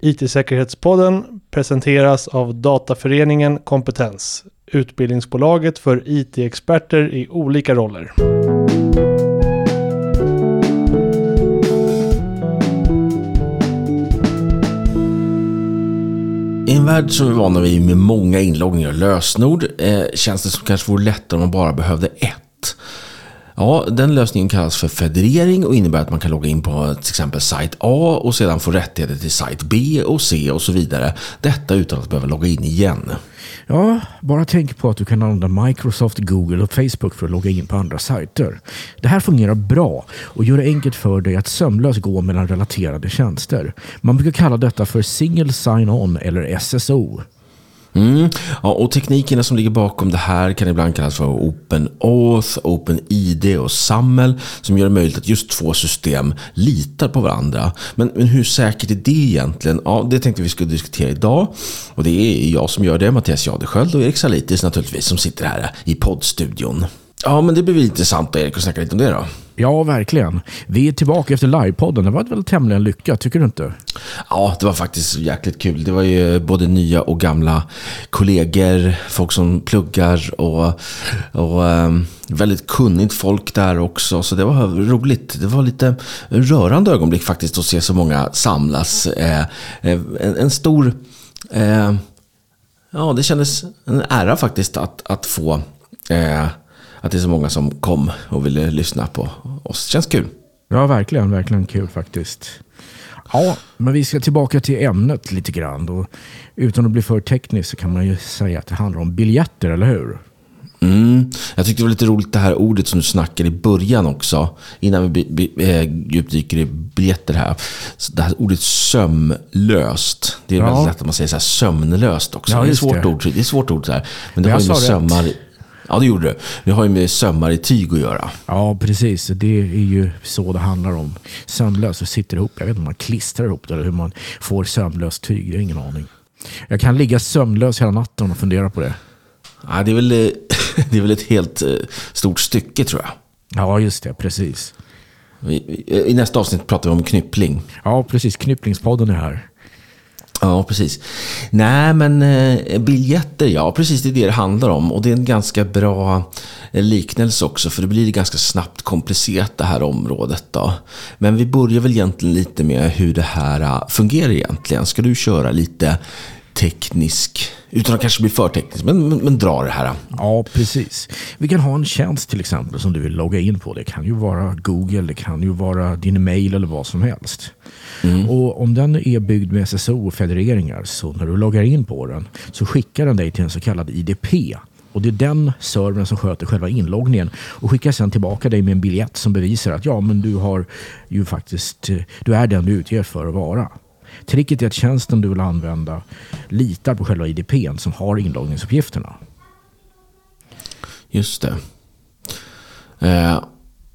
IT-säkerhetspodden presenteras av Dataföreningen Kompetens, utbildningsbolaget för IT-experter i olika roller. I en värld som vi är vana vid med många inloggningar och lösenord eh, känns det som kanske vore lättare om man bara behövde ett. Ja, den lösningen kallas för federering och innebär att man kan logga in på till exempel sajt A och sedan få rättigheter till sajt B och C och så vidare. Detta utan att behöva logga in igen. Ja, bara tänk på att du kan använda Microsoft, Google och Facebook för att logga in på andra sajter. Det här fungerar bra och gör det enkelt för dig att sömlöst gå mellan relaterade tjänster. Man brukar kalla detta för Single Sign-On eller SSO. Mm. Ja, och teknikerna som ligger bakom det här kan ibland kallas för Open Auth, OpenID och SAML som gör det möjligt att just två system litar på varandra. Men, men hur säkert är det egentligen? Ja, det tänkte vi skulle diskutera idag. Och det är jag som gör det, Mattias Jadesköld och Erik Salitis naturligtvis som sitter här i poddstudion. Ja, men det blir intressant Erik att snacka lite om det då. Ja, verkligen. Vi är tillbaka efter livepodden. Det var väl tämligen lyckat, tycker du inte? Ja, det var faktiskt jäkligt kul. Det var ju både nya och gamla kollegor, folk som pluggar och, och um, väldigt kunnigt folk där också. Så det var roligt. Det var lite rörande ögonblick faktiskt att se så många samlas. Eh, en, en, stor... Eh, ja, det kändes en ära faktiskt att, att få eh, att det är så många som kom och ville lyssna på oss. Känns kul. Ja, verkligen. Verkligen kul faktiskt. Ja, men vi ska tillbaka till ämnet lite grann. Och utan att bli för teknisk så kan man ju säga att det handlar om biljetter, eller hur? Mm. Jag tyckte det var lite roligt det här ordet som du snackade i början också. Innan vi äh, djupdyker i biljetter här. Så det här ordet sömlöst. Det är ja. väldigt lätt att man säger så sömnlöst också. Ja, det är ett svårt det. ord. Det är svårt ord så här. Men det men har ju med sömmar... Rätt. Ja, det gjorde du. Det har ju med sömmar i tyg att göra. Ja, precis. Det är ju så det handlar om. Sömlöst och sitter ihop. Jag vet inte om man klistrar ihop det eller hur man får sömlöst tyg. Jag har ingen aning. Jag kan ligga sömnlös hela natten och fundera på det. Ja, det, är väl, det är väl ett helt eh, stort stycke tror jag. Ja, just det. Precis. I nästa avsnitt pratar vi om knyppling. Ja, precis. Knypplingspodden är här. Ja, precis. Nej, men eh, biljetter, ja, precis det är det det handlar om. Och det är en ganska bra eh, liknelse också, för det blir ganska snabbt komplicerat det här området. Då. Men vi börjar väl egentligen lite med hur det här eh, fungerar egentligen. Ska du köra lite teknisk, utan att kanske bli för teknisk, men, men, men dra det här. Ja, precis. Vi kan ha en tjänst till exempel som du vill logga in på. Det kan ju vara Google, det kan ju vara din mail eller vad som helst. Mm. Och om den är byggd med SSO och federeringar så när du loggar in på den så skickar den dig till en så kallad IDP. Och det är den servern som sköter själva inloggningen och skickar sedan tillbaka dig med en biljett som bevisar att ja, men du har ju faktiskt, du är den du utger för att vara. Tricket är att tjänsten du vill använda litar på själva IDPn som har inloggningsuppgifterna. Just det. Eh,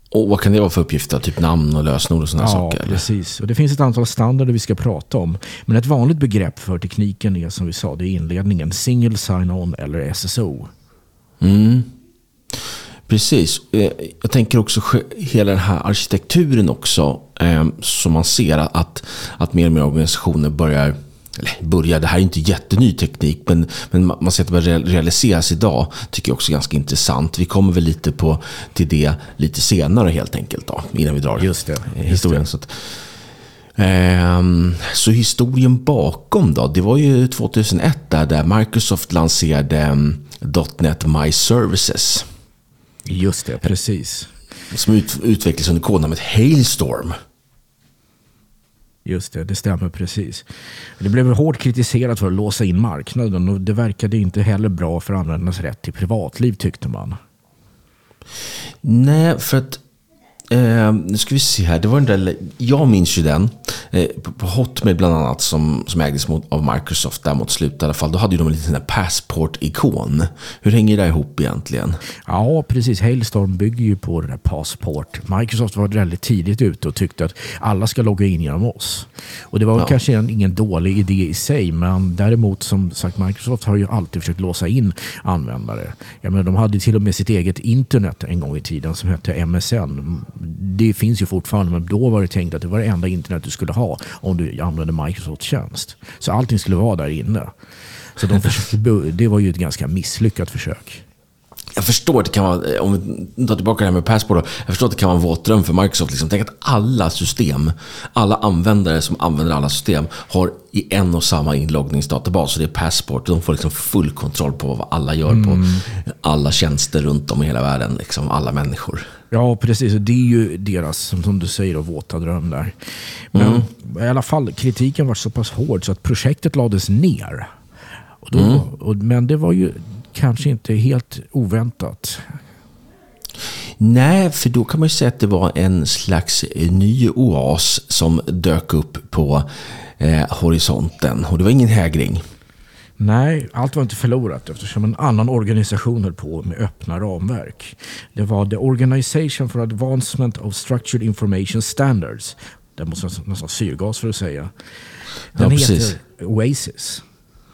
och vad kan det vara för uppgifter? Typ namn och lösenord och sådana ja, saker? Ja, precis. Och det finns ett antal standarder vi ska prata om. Men ett vanligt begrepp för tekniken är som vi sa det i inledningen Single Sign-On eller SSO. Mm. Precis. Eh, jag tänker också hela den här arkitekturen också. Eh, som man ser att, att mer och mer organisationer börjar eller börjar, det här är inte jätteny teknik, men, men man ser att det börjar realiseras idag. Tycker jag också är ganska intressant. Vi kommer väl lite på, till det lite senare helt enkelt, då, innan vi drar just det, historien. Just det. Så, att, eh, så historien bakom då, det var ju 2001 där, där Microsoft lanserade um, .NET My Services. Just det, precis. Som ut, utvecklades under kodnamnet Hailstorm. Just det, det stämmer precis. Det blev hårt kritiserat för att låsa in marknaden och det verkade inte heller bra för användarnas rätt till privatliv tyckte man. Nej, för att Eh, nu ska vi se här. Det var den där, jag minns ju den. Eh, på Hotmail bland annat som, som ägdes mot, av Microsoft där mot slutet i alla fall. Då hade ju de en liten Passport-ikon. Hur hänger det ihop egentligen? Ja, precis. Hailstorm bygger ju på det där Passport. Microsoft var väldigt tidigt ute och tyckte att alla ska logga in genom oss. Och det var ja. kanske en, ingen dålig idé i sig, men däremot som sagt Microsoft har ju alltid försökt låsa in användare. Jag menar, de hade till och med sitt eget internet en gång i tiden som hette MSN Det finns ju fortfarande, men då var det tänkt att det var det enda internet du skulle ha om du använde Microsofts tjänst. Så allting skulle vara där inne. Så de försökte, det var ju ett ganska misslyckat försök. Jag förstår att det kan vara, om vi tar tillbaka det här med Passport, jag förstår att det kan vara en våt dröm för Microsoft. Liksom. Tänk att alla system, alla användare som använder alla system har i en och samma inloggningsdatabas. Så det är Passport. De får liksom full kontroll på vad alla gör mm. på alla tjänster runt om i hela världen. Liksom, alla människor. Ja, precis. Det är ju deras, som du säger, våta dröm där. Men mm. i alla fall, kritiken var så pass hård så att projektet lades ner. Och då, mm. och, men det var ju kanske inte helt oväntat. Nej, för då kan man ju säga att det var en slags ny oas som dök upp på eh, horisonten. Och det var ingen hägring. Nej, allt var inte förlorat eftersom en annan organisation höll på med öppna ramverk. Det var The Organization for Advancement of Structured Information Standards. Det måste nästan syrgas för att säga. Den ja, heter Oasis.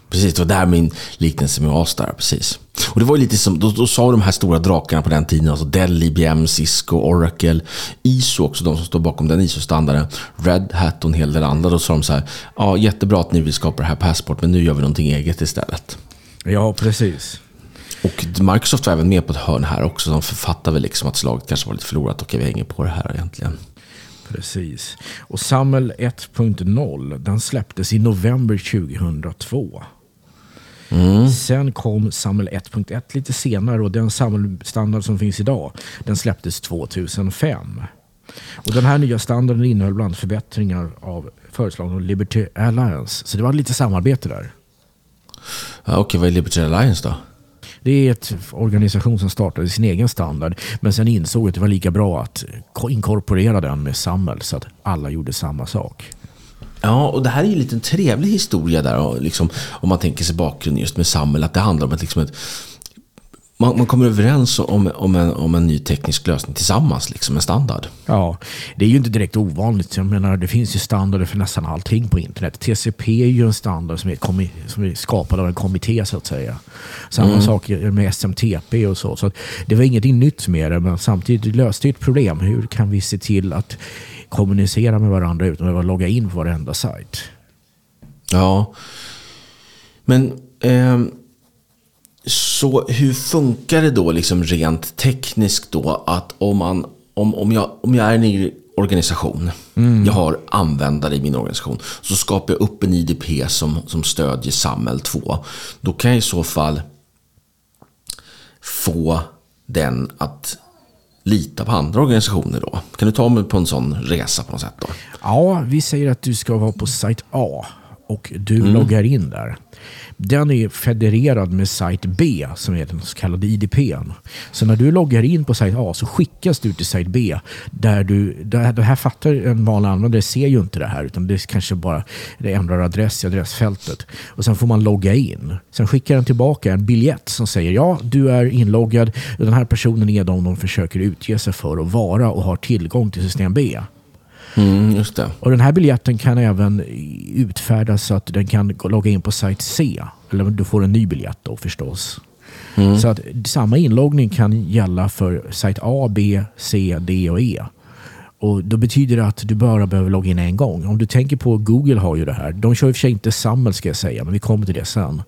Precis, det var där min liknelse med Astar, precis. Och det var lite som, då, då sa de här stora drakarna på den tiden, alltså Dell, IBM, Cisco, Oracle, ISO också, de som står bakom den ISO-standarden, Red Hat och en hel del andra. Då sa de så här, ja jättebra att ni vill skapa det här Passport, men nu gör vi någonting eget istället. Ja, precis. Och Microsoft var även med på ett hörn här också. De författade väl liksom att slaget kanske var lite förlorat. Okej, vi hänger på det här egentligen. Precis. Och SAML 1.0 den släpptes i november 2002. Mm. Sen kom SAML 1.1 lite senare och den SAML-standard som finns idag den släpptes 2005. Och den här nya standarden innehöll bland annat förbättringar av föreslagna Liberty Alliance. Så det var lite samarbete där. Ja, Okej, vad är Liberty Alliance då? Det är ett organisation som startade sin egen standard men sen insåg att det var lika bra att inkorporera den med SAML så att alla gjorde samma sak. Ja, och det här är ju en liten trevlig historia där, liksom, om man tänker sig bakgrunden just med Samuel, att det handlar om ett, liksom ett man, man kommer överens om, om, en, om en ny teknisk lösning tillsammans, liksom en standard. Ja, det är ju inte direkt ovanligt. Jag menar, det finns ju standarder för nästan allting på internet. TCP är ju en standard som är, komi, som är skapad av en kommitté så att säga. Samma mm. sak med SMTP och så. så det var ingenting nytt med det, men samtidigt löste det ett problem. Hur kan vi se till att kommunicera med varandra utan att behöva logga in på varenda sajt. Ja, men eh, så hur funkar det då liksom rent tekniskt då att om, man, om, om, jag, om jag är en ny organisation, mm. jag har användare i min organisation, så skapar jag upp en IDP som, som stödjer SAML 2. Då kan jag i så fall få den att lita på andra organisationer då? Kan du ta mig på en sån resa på något sätt då? Ja, vi säger att du ska vara på sajt A och du mm. loggar in där. Den är federerad med sajt B som är den så kallade IDPn. Så när du loggar in på sajt A så skickas du till sajt B. Där du, där, det här fattar en vanlig användare ser ju inte det här utan det är kanske bara det ändrar adress i adressfältet. Och sen får man logga in. Sen skickar den tillbaka en biljett som säger ja, du är inloggad. Den här personen är de de försöker utge sig för att vara och har tillgång till system B. Mm, just det. Och Den här biljetten kan även utfärdas så att den kan logga in på sajt C. Eller du får en ny biljett då förstås. Mm. Så att samma inloggning kan gälla för sajt A, B, C, D och E. Och Då betyder det att du bara behöver logga in en gång. Om du tänker på Google har ju det här. De kör i och för sig inte SAML ska jag säga, men vi kommer till det sen.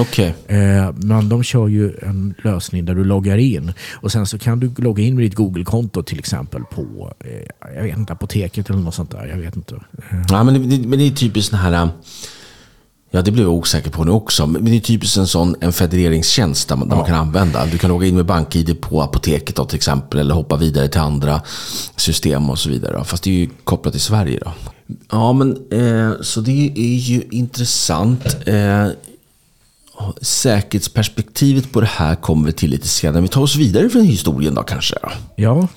Okay. Eh, men de kör ju en lösning där du loggar in och sen så kan du logga in med ditt Google-konto till exempel på eh, jag vet inte, apoteket eller något sånt där. Jag vet inte. Ja, men, det, men det är typiskt sån här Ja, det blev jag osäker på nu också. Men det är typiskt en sån en federeringstjänst där man, där ja. man kan använda. Du kan logga in med BankID på apoteket då, till exempel. Eller hoppa vidare till andra system och så vidare. Fast det är ju kopplat till Sverige då. Ja, men eh, så det är ju intressant. Eh, säkerhetsperspektivet på det här kommer vi till lite senare. Vi tar oss vidare från historien då kanske. Ja.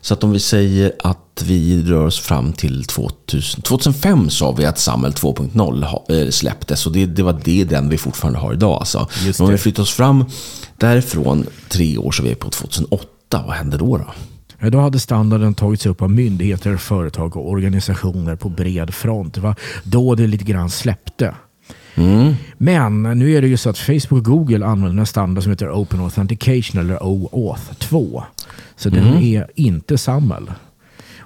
Så att om vi säger att vi rör oss fram till 2000, 2005 sa vi att SAML 2.0 eh, släpptes och det, det var det den vi fortfarande har idag. Alltså. Men om vi flyttar oss fram därifrån tre år så är vi på 2008. Vad hände då? då? Då hade standarden tagits upp av myndigheter, företag och organisationer på bred front. Det var då det lite grann släppte. Men nu är det ju så att Facebook och Google använder en standard som heter Open Authentication eller OAuth 2. Så den är inte SAML.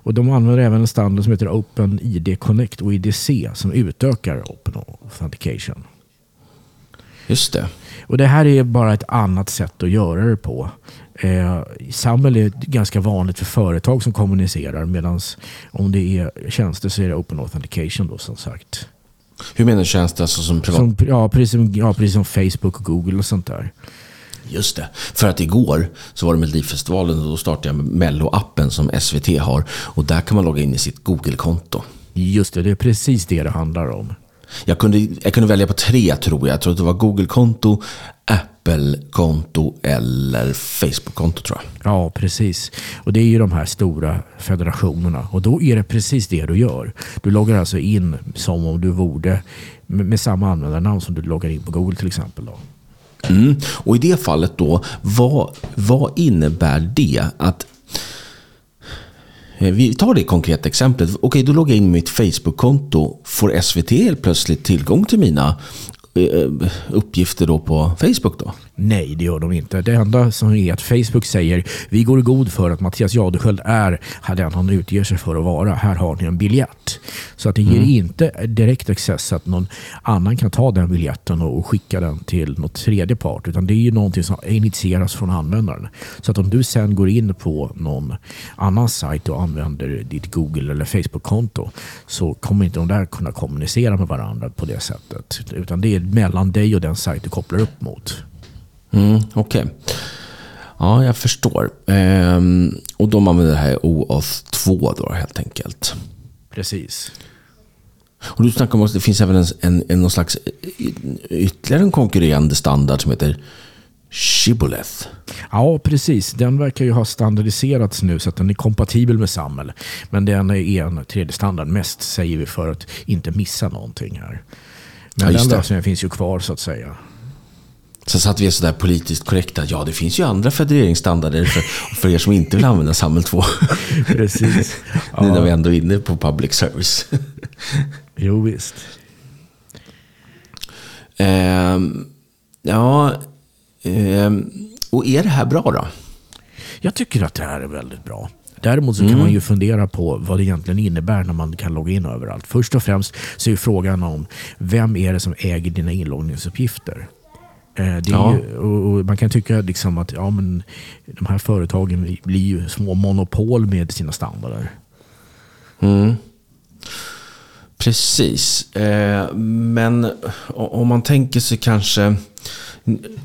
Och de använder även en standard som heter Open ID Connect och IDC som utökar Open Authentication. Just det. Och det här är bara ett annat sätt att göra det på. Eh, SAML är ganska vanligt för företag som kommunicerar medan om det är tjänster så är det Open Authentication då som sagt. Hur menar du tjänster alltså som privat? Som, ja, precis som, ja, precis som Facebook och Google och sånt där. Just det. För att igår så var det Melodifestivalen och då startade jag Mello-appen som SVT har. Och där kan man logga in i sitt Google-konto. Just det, det är precis det det handlar om. Jag kunde, jag kunde välja på tre tror jag. Jag tror att det var Google-konto, Apple-konto eller Facebook-konto tror jag. Ja, precis. Och det är ju de här stora federationerna. Och då är det precis det du gör. Du loggar alltså in som om du vore med, med samma användarnamn som du loggar in på Google till exempel. Då. Mm. Och i det fallet då, vad, vad innebär det att eh, vi tar det konkreta exemplet. Okej, då loggar jag in med mitt Facebook-konto. Får SVT helt plötsligt tillgång till mina eh, uppgifter då på Facebook då? Nej, det gör de inte. Det enda som är att Facebook säger vi går i god för att Mattias Jadesköld är den han utger sig för att vara. Här har ni en biljett. Så att det ger inte direkt access att någon annan kan ta den biljetten och skicka den till något tredje part. Utan det är ju någonting som initieras från användaren. Så att om du sen går in på någon annan sajt och använder ditt Google eller Facebook-konto så kommer inte de där kunna kommunicera med varandra på det sättet. Utan det är mellan dig och den sajt du kopplar upp mot. Mm, Okej. Ja, jag förstår. Ehm, och de använder det här OAuth 2 då helt enkelt. Precis. Och du snackar om att det finns även en, en, en någon slags ytterligare en konkurrerande standard som heter Shibboleth. Ja, precis. Den verkar ju ha standardiserats nu så att den är kompatibel med SAML. Men den är en tredje standard mest säger vi för att inte missa någonting här. Men Ja, den lösningen finns ju kvar så att säga. Så, så att vi är sådär politiskt korrekta. Ja, det finns ju andra federeringsstandarder för, för er som inte vill använda SAML 2. Precis. Nu när Ja, vi ändå är inne på public service. jo, visst. Ehm, ja, ehm, och är det här bra då? Jag tycker att det här är väldigt bra. Däremot så kan Mm. man ju fundera på vad det egentligen innebär när man kan logga in överallt. Först och främst så är frågan om vem är det som äger dina inloggningsuppgifter? Eh, Ja. ju, och man kan tycka liksom att ja, men de här företagen blir ju små monopol med sina standarder. Mm. Precis. Eh, men om man tänker sig kanske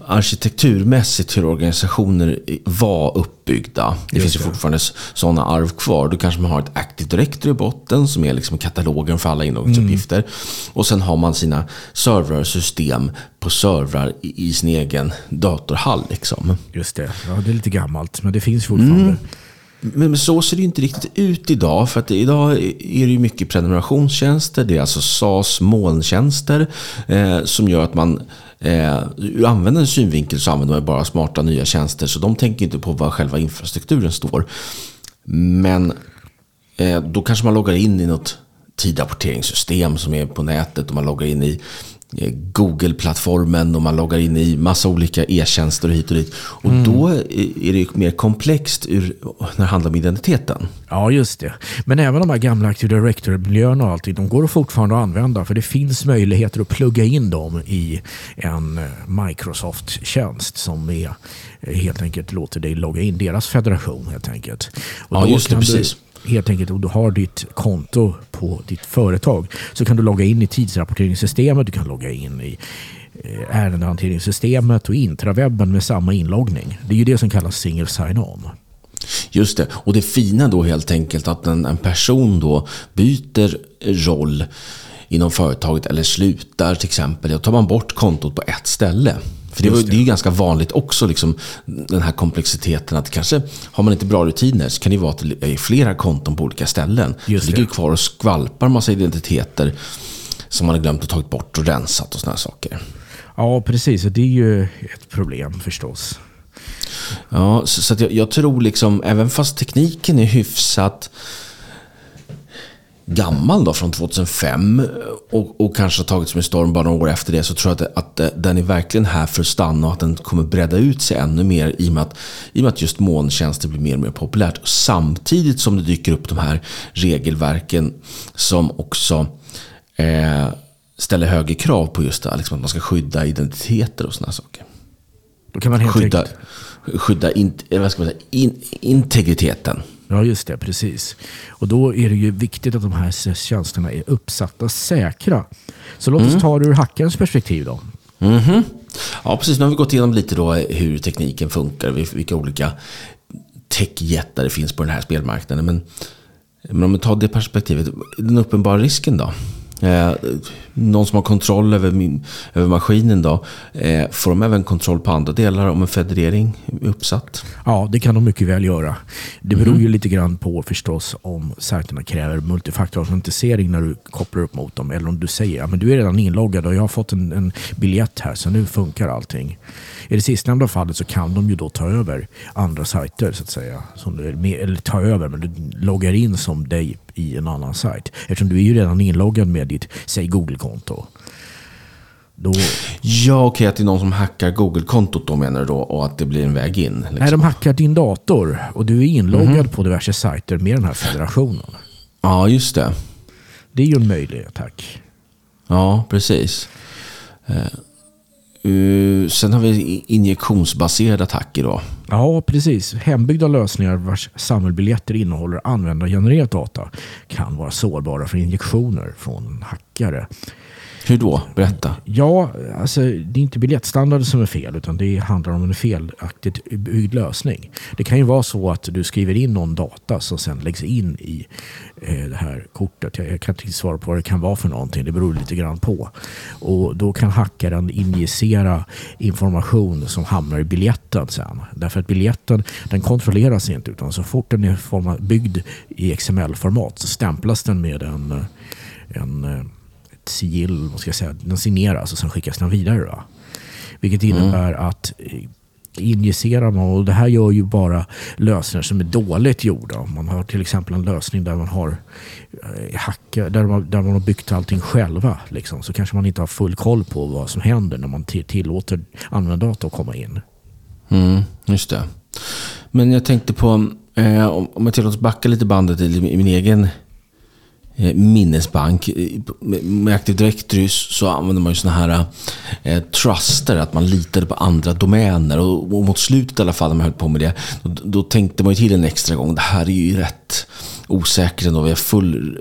arkitekturmässigt hur organisationer var uppbyggda. Det Just finns ju fortfarande sådana arv kvar. Då kanske man har ett Active Directory i botten som är liksom katalogen för alla inloggningsuppgifter. Och sen har man sina serversystem på servrar i, i sin egen datorhall. Liksom. Just det. Ja, det är lite gammalt, men det finns fortfarande. Mm. Men så ser det ju inte riktigt ut idag. För att idag är det ju mycket prenumerationstjänster. Det är alltså SaaS molntjänster. Eh, som gör att man eh, ur användarens synvinkel så använder man bara smarta nya tjänster. Så de tänker inte på vad själva infrastrukturen står. Men eh, då kanske man loggar in i något tidrapporteringssystem som är på nätet. Och man loggar in i Google-plattformen och man loggar in i massa olika e-tjänster hit och dit. Och då är det mer komplext ur, när det handlar om identiteten. Ja, just det. Men även de här gamla Active Directory-miljöerna och allting, de går fortfarande att använda för det finns möjligheter att plugga in dem i en eh, Microsoft-tjänst som är eh, helt enkelt låter dig logga in deras federation helt enkelt. Och Ja, just det, kan du precis. Helt enkelt, om du har ditt konto på ditt företag så kan du logga in i tidsrapporteringssystemet, du kan logga in i eh, ärendehanteringssystemet och intrawebben med samma inloggning. Det är ju det som kallas single sign-on. Just det. Och det fina då helt enkelt att en, en person då byter roll inom företaget eller slutar till exempel. Då tar man bort kontot på ett ställe. För det, var, det. det. är ju ganska vanligt också, liksom, den här komplexiteten att kanske har man inte bra rutiner så kan det vara att det är flera konton på olika ställen. Just ligger det. det kvar och skvalpar massa identiteter som man har glömt att tagit bort och rensat och sådana saker. Ja, precis. Och det är ju ett problem förstås. Ja, så, så jag, jag tror liksom, även fast tekniken är hyfsat gammal då, från 2005 och, och kanske har tagits med storm bara några år efter det så tror jag att, att den är verkligen här för att stanna och att den kommer bredda ut sig ännu mer i och med att, i och med att just molntjänster blir mer och mer populärt. Samtidigt som det dyker upp de här regelverken som också eh, ställer högre krav på just det, liksom att man ska skydda identiteter och sådana saker. Då kan man helt skydda, skydda in, vad ska man säga, in, integriteten. Ja, just det. Precis. Och då är det ju viktigt att de här tjänsterna är uppsatta säkra. Så låt oss mm. ta det ur hackarens perspektiv då. Mm -hmm. Ja, precis. Nu har vi gått igenom lite då hur tekniken funkar, vilka olika techjättar det finns på den här spelmarknaden. Men, men om vi tar det perspektivet, den uppenbara risken då? Eh, någon som har kontroll över, min, över maskinen då. Eh, får de även kontroll på andra delar om en federering är uppsatt? Ja, det kan de mycket väl göra. Det beror mm. ju lite grann på förstås om sajterna kräver multifaktorautentisering när du kopplar upp mot dem. Eller om du säger att ja, du är redan inloggad och jag har fått en, en biljett här så nu funkar allting. I det sistnämnda fallet så kan de ju då ta över andra sajter så att säga. Som du, eller ta över, men du loggar in som dig i en annan sajt. Eftersom du är ju redan inloggad med ditt, säg Google-konto. Då... Ja, okej, okay, att det är någon som hackar Google-kontot då menar du då och att det blir en väg in? Liksom. Nej, de hackar din dator och du är inloggad mm -hmm. på diverse sajter med den här federationen. Ja, just det. Det är ju en möjlig attack. Ja, precis. Uh, sen har vi injektionsbaserade attacker då. Ja, precis. Hembyggda lösningar vars samhällsbiljetter innehåller användargenererat data kan vara sårbara för injektioner från hackare. Hur då? Berätta. Ja, alltså, det är inte biljettstandarden som är fel utan det handlar om en felaktigt byggd lösning. Det kan ju vara så att du skriver in någon data som sen läggs in i eh, det här kortet. Jag, jag kan inte svara på vad det kan vara för någonting. Det beror lite grann på. Och Då kan hackaren injicera information som hamnar i biljetten sen. Därför att biljetten den kontrolleras inte utan så fort den är byggd i XML-format så stämplas den med en, en eh, sigill, vad ska jag säga, den signeras och sen skickas den vidare. Då. Vilket mm. innebär mm. att eh, injicerar man, och det här gör ju bara lösningar som är dåligt gjorda. Man har till exempel en lösning där man har eh, hacka, där man, där man har byggt allting själva. Liksom, så kanske man inte har full koll på vad som händer när man tillåter användardata att komma in. Mm, just det. Men jag tänkte på, eh, om jag tillåts backa lite bandet i, i min egen Eh, minnesbank. Eh, med Active Directory så använder man ju sådana här eh, truster, att man litade på andra domäner. Och, och mot slutet i alla fall när man höll på med det, då, då, tänkte man ju till en extra gång. Det här är ju rätt osäkert ändå. Vi, är full,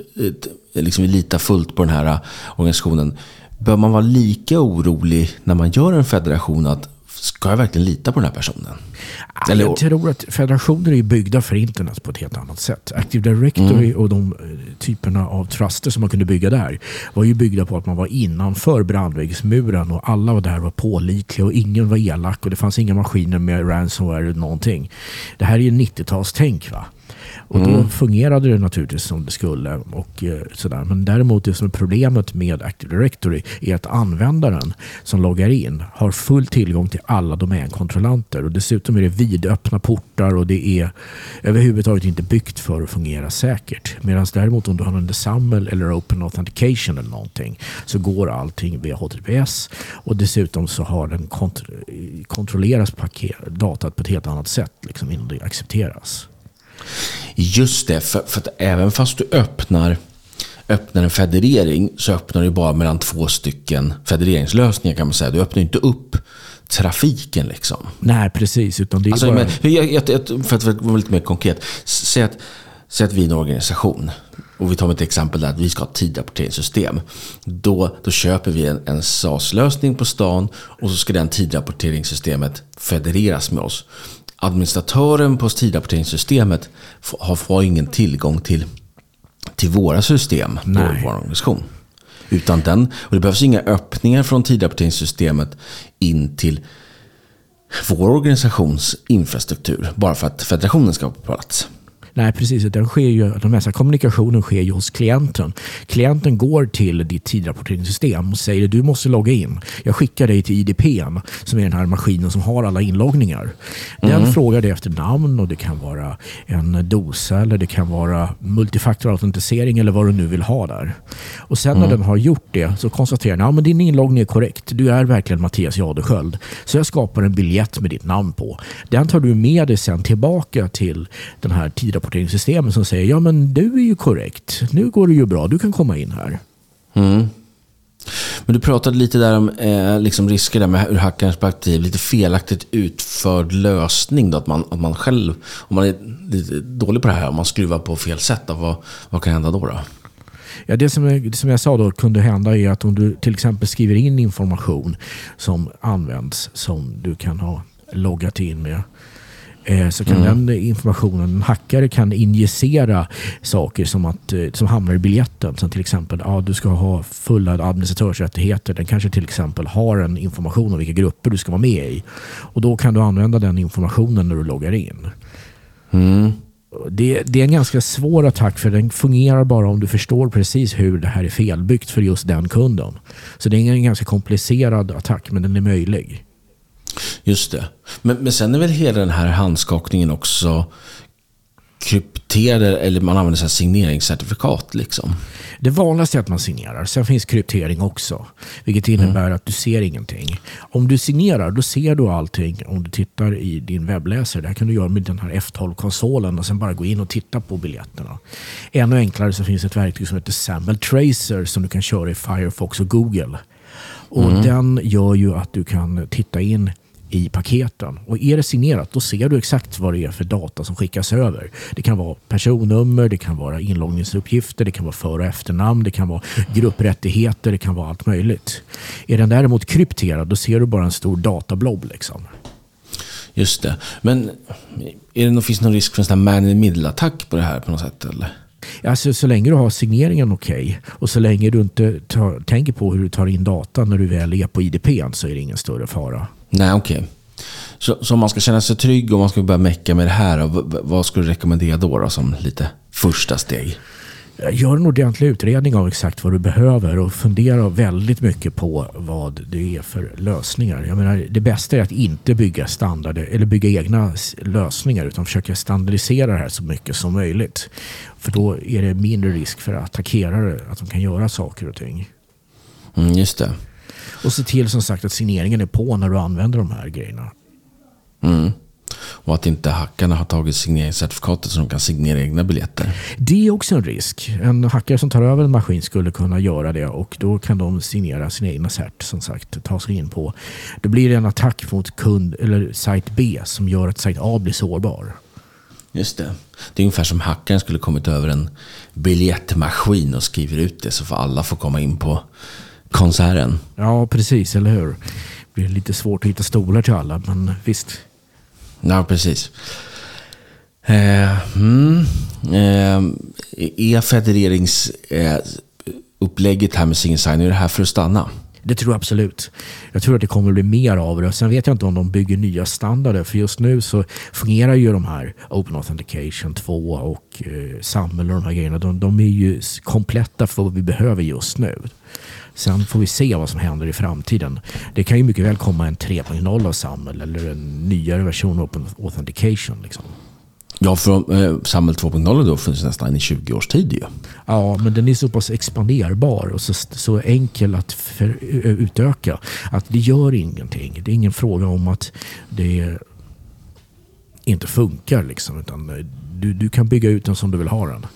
liksom vi litar fullt på den här eh, organisationen. Bör man vara lika orolig när man gör en federation att Ska jag verkligen lita på den här personen? Eller... Jag tror att federationer är byggda för internet på ett helt annat sätt. Active Directory mm. och de eh, typerna av truster som man kunde bygga där var ju byggda på att man var innanför brandväggsmuren och alla var där var pålitliga och ingen var elak och det fanns inga maskiner med ransomware eller någonting. Det här är ju 90-talstänk va? Och då mm. fungerade det naturligtvis som det skulle. Och, eh, sådär. Men däremot det som är problemet med Active Directory är att användaren som loggar in har full tillgång till alla domänkontrollanter. Och dessutom är det vidöppna portar och det är överhuvudtaget inte byggt för att fungera säkert. Medan däremot om du har en DESAML eller Open Authentication eller någonting så går allting via HTTPS och dessutom så har den kont kontrolleras datat på ett helt annat sätt liksom, innan det accepteras. Just det, för, för att även fast du öppnar, öppnar en federering så öppnar du bara mellan två stycken federeringslösningar kan man säga. Du öppnar inte upp trafiken liksom. Nej, precis. Utan det är alltså, bara... men, jag, jag, för att vara lite mer konkret. Säg att, säg att vi är en organisation. Och vi tar ett exempel där att vi ska ha ett tidrapporteringssystem. Då, då köper vi en, en SAS-lösning på stan och så ska den tidrapporteringssystemet federeras med oss administratören på tidrapporteringssystemet har, får ingen tillgång till, till våra system på vår organisation. Utan den, och det behövs inga öppningar från tidrapporteringssystemet in till vår organisations infrastruktur. Bara för att federationen ska vara på plats. Nej, precis. Den, sker ju, den mesta kommunikationen sker ju hos klienten. Klienten går till ditt tidrapporteringssystem och säger du måste logga in. Jag skickar dig till IDPn som är den här maskinen som har alla inloggningar. Den mm. frågar dig efter namn och det kan vara en dosa eller det kan vara multifaktorautentisering eller vad du nu vill ha där. Och sen mm. när den har gjort det så konstaterar den att din inloggning är korrekt. Du är verkligen Mattias Jadesköld. Så jag skapar en biljett med ditt namn på. Den tar du med dig sen tillbaka till den här tidrapporteringssystemet som säger ja men du är ju korrekt. Nu går det ju bra. Du kan komma in här. Mm. Men du pratade lite där om eh, liksom risker där med ur hackarens perspektiv. Lite felaktigt utförd lösning. Då, att, man, att man själv, om man är lite dålig på det här, om man skruvar på fel sätt. Då, vad, vad kan hända då? då? Ja, det, som, det som jag sa då kunde hända är att om du till exempel skriver in information som används som du kan ha loggat in med så kan mm. den informationen, en hackare kan injicera saker som, att, eh, som hamnar i biljetten. Som till exempel, ja, du ska ha fulla administratörsrättigheter. Den kanske till exempel har en information om vilka grupper du ska vara med i. Och då kan du använda den informationen när du loggar in. Mm. Det, det, är en ganska svår attack för den fungerar bara om du förstår precis hur det här är felbyggt för just den kunden. Så det är en ganska komplicerad attack men den är möjlig. Just det. Men, men sen är väl hela den här handskakningen också krypterade, eller man använder så signeringscertifikat liksom. Det vanligaste är att man signerar. Sen finns kryptering också. Vilket innebär mm. att du ser ingenting. Om du signerar, då ser du allting om du tittar i din webbläsare. Det här kan du göra med den här F12-konsolen och sen bara gå in och titta på biljetterna. Ännu enklare så finns ett verktyg som heter Sample Tracer som du kan köra i Firefox och Google. Och mm. Den gör ju att du kan titta in i paketen. Och är det signerat då ser du exakt vad det är för data som skickas över. Det kan vara personnummer, det kan vara inloggningsuppgifter, det kan vara för och efternamn, det kan vara grupprättigheter, det kan vara allt möjligt. Är den däremot krypterad då ser du bara en stor datablob. Liksom. Just det. Men är det, finns det någon risk för en sån här man in the middle-attack på det här på något sätt? Eller? Alltså, så länge du har signeringen okej okay, och så länge du inte tar, tänker på hur du tar in data när du väl är på IDP så är det ingen större fara. Nej, okej. Okay. Så, så om man ska känna sig trygg och man ska börja mecka med det här, vad skulle du rekommendera då, då som lite första steg? Gör en ordentlig utredning av exakt vad du behöver och fundera väldigt mycket på vad det är för lösningar. Jag menar, det bästa är att inte bygga standard eller bygga egna lösningar utan försöka standardisera det här så mycket som möjligt. För då är det mindre risk för attackerare att de kan göra saker och ting. Mm, just det. Och se till som sagt att signeringen är på när du använder de här grejerna. Mm. Och att inte hackarna har tagit signeringscertifikatet så de kan signera egna biljetter. Det är också en risk. En hackare som tar över en maskin skulle kunna göra det och då kan de signera sina egna cert som sagt, ta sig in på. Då blir det en attack mot kund eller sajt B som gör att sajt A blir sårbar. Just det. Det är ungefär som hackaren skulle kommit över en biljettmaskin och skriver ut det så får alla få komma in på konserten. Ja, precis, eller hur? Det blir lite svårt att hitta stolar till alla, men visst. Ja, precis. Eh, mm, eh, e-, e-, är federeringsupplägget eh, här med single sign, är det här för att stanna? Det tror jag absolut. Jag tror att det kommer att bli mer av det. Sen vet jag inte om de bygger nya standarder. För just nu så fungerar ju de här Open Authentication 2 och eh, SAML och de här grejerna. De, de är ju kompletta för vad vi behöver just nu. Sen får vi se vad som händer i framtiden. Det kan ju mycket väl komma en 3.0 av SAML eller en nyare version av Open Authentication. Liksom. Ja, för eh, SAML 2.0 då finns nästan i 20 års tid ju. Ja, men den är så pass expanderbar och så, så enkel att för, utöka att det gör ingenting. Det är ingen fråga om att det inte funkar. Liksom, utan eh, du, du kan bygga ut den som du vill ha den.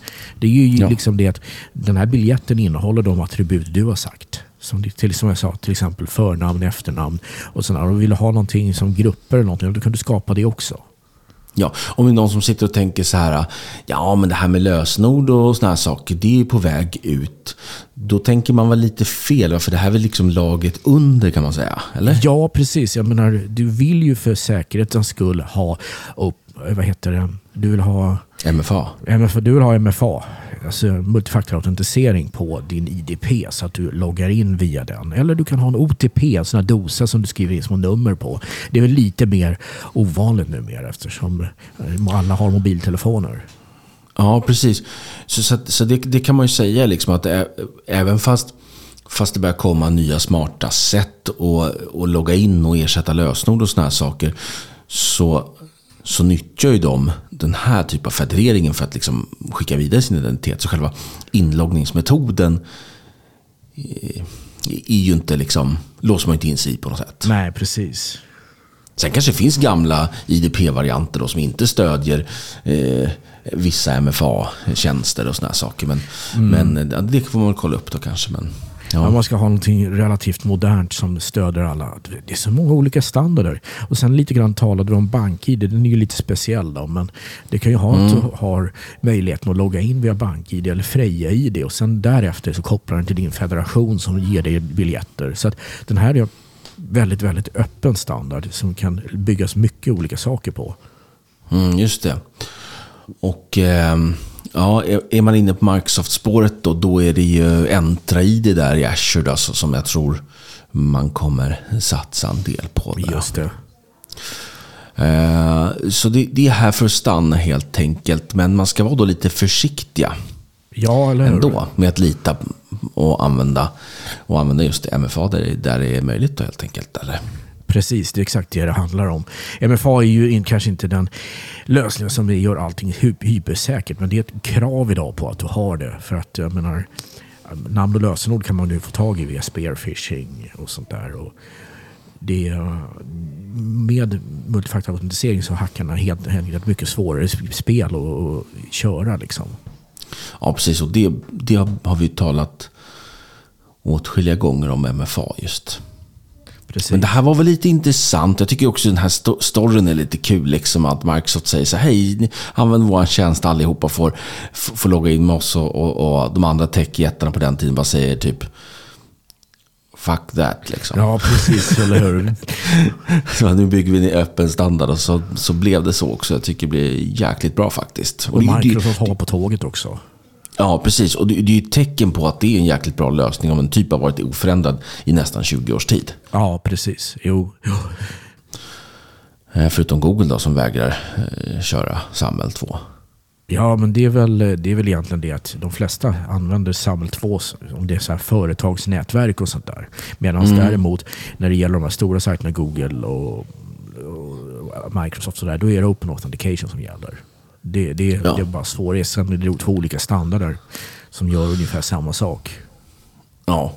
Det är ju ja. liksom det att den här biljetten innehåller de attribut du har sagt. Som, till, som jag sa, till exempel förnamn, efternamn. Och sen om du vill ha någonting som grupper eller någonting, då kan du skapa det också. Ja, om det är någon som sitter och tänker så här, ja men det här med lösenord och såna här saker, det är på väg ut. Då tänker man väl lite fel, för det här är väl liksom laget under kan man säga, eller? Ja, precis. Jag menar, du vill ju för säkerhetens skull ha upp, vad heter det, du vill ha MFA. MFA. Du vill ha MFA, alltså multifaktorautentisering på din IDP så att du loggar in via den. Eller du kan ha en OTP, en sån här dosa som du skriver in små nummer på. Det är väl lite mer ovanligt numera eftersom eh, alla har mobiltelefoner. Ja, precis. Så, så, så det, det, kan man ju säga liksom att ä, även fast, fast det börjar komma nya smarta sätt att, att logga in och ersätta lösenord och sådana här saker. Så, så nyttjar ju de den här typen av federeringen för att liksom skicka vidare sin identitet. Så själva inloggningsmetoden är ju inte liksom, låser man inte in sig i på något sätt. Nej, precis. Sen kanske det finns gamla IDP-varianter som inte stödjer eh, vissa MFA-tjänster och sådana saker. Men, mm. men det får man kolla upp då kanske. Men, ja. Man ska ha någonting relativt modernt som stöder alla. Det är så många olika standarder. Och sen lite grann talade du om BankID. Den är ju lite speciell då. Men det kan ju ha mm. att du har möjligheten att logga in via BankID eller Freja-ID. Och sen därefter så kopplar den till din federation som ger dig biljetter. Så att den här är väldigt, väldigt öppen standard som kan byggas mycket olika saker på. Mm, just det. Och eh, ja, är man inne på Microsoft-spåret då, då är det ju Entra-ID där i Azure då, som jag tror man kommer satsa en del på. Där. Just det. Eh, så det, det, är här för att stanna helt enkelt. Men man ska vara då lite försiktiga. Ja, eller hur? Ändå, med att lita och använda, och använda just MFA där, där det är möjligt då helt enkelt. Eller? Precis, det är exakt det det handlar om. MFA är ju in, kanske inte den lösningen som gör allting hypersäkert, men det är ett krav idag på att du har det. För att jag menar, namn och lösenord kan man nu få tag i via spearfishing och sånt där. Och det, med multifaktorautentisering så har hackarna helt enkelt mycket svårare spel att köra. Liksom. Ja, precis. Och det, det har vi talat åtskilliga gånger om MFA just. Precis. Men det här var väl lite intressant. Jag tycker också den här storyn är lite kul. Liksom att Microsoft säger så här, hej, använd vår tjänst allihopa får, får logga in med oss. Och, och, och de andra techjättarna på den tiden bara säger typ, fuck that liksom. Ja, precis, eller hur? så nu bygger vi en öppen standard och så, så blev det så också. Jag tycker det blir jäkligt bra faktiskt. Och, och Microsoft har på tåget också. Ja, precis. Och det, det är ju ett tecken på att det är en jäkligt bra lösning om en typ har varit oförändrad i nästan 20 års tid. Ja, precis. Jo. jo. Eh, förutom Google då som vägrar eh, köra SAML 2. Ja, men det är, väl, det är väl egentligen det att de flesta använder SAML 2 om det är så här företagsnätverk och sånt där. Medan mm. däremot när det gäller de här stora sajterna, Google och, och Microsoft, så där, då är det Open Authentication som gäller. Det, det, ja. det är bara svårighet. Sen är det två olika standarder som gör ungefär samma sak. Ja,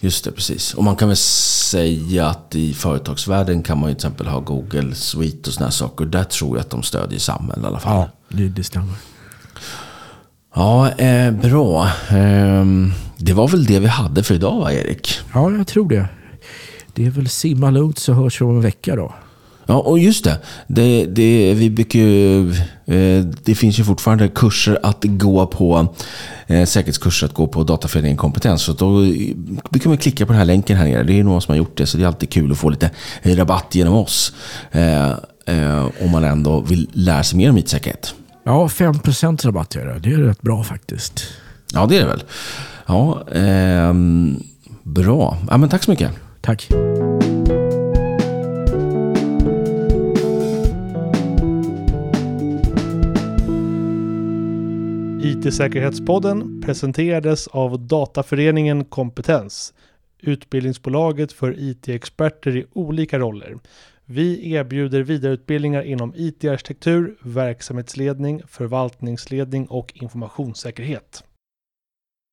just det. Precis. Och man kan väl säga att i företagsvärlden kan man ju till exempel ha Google Suite och sådana saker. Där tror jag att de stödjer Samhäll i alla fall. Ja, det, det stämmer. Ja, eh, bra. Eh, det var väl det vi hade för idag va, Erik? Ja, jag tror det. Det är väl simma lugnt så hörs vi om en vecka då. Ja, och just det. Det, det, vi brukar ju, eh, det finns ju fortfarande kurser att gå på, eh, säkerhetskurser att gå på Dataföreningen Kompetens. Så då brukar man klicka på den här länken här nere. Det är någon som har gjort det, så det är alltid kul att få lite rabatt genom oss. Eh, om man ändå vill lära sig mer om IT-säkerhet. Ja, 5% rabatt är det. Det är rätt bra faktiskt. Ja, det är det väl. Ja, eh, bra. Ja, men tack så mycket. Tack. IT-säkerhetspodden presenterades av Dataföreningen Kompetens, utbildningsbolaget för IT-experter i olika roller. Vi erbjuder vidareutbildningar inom IT-arkitektur, verksamhetsledning, förvaltningsledning och informationssäkerhet.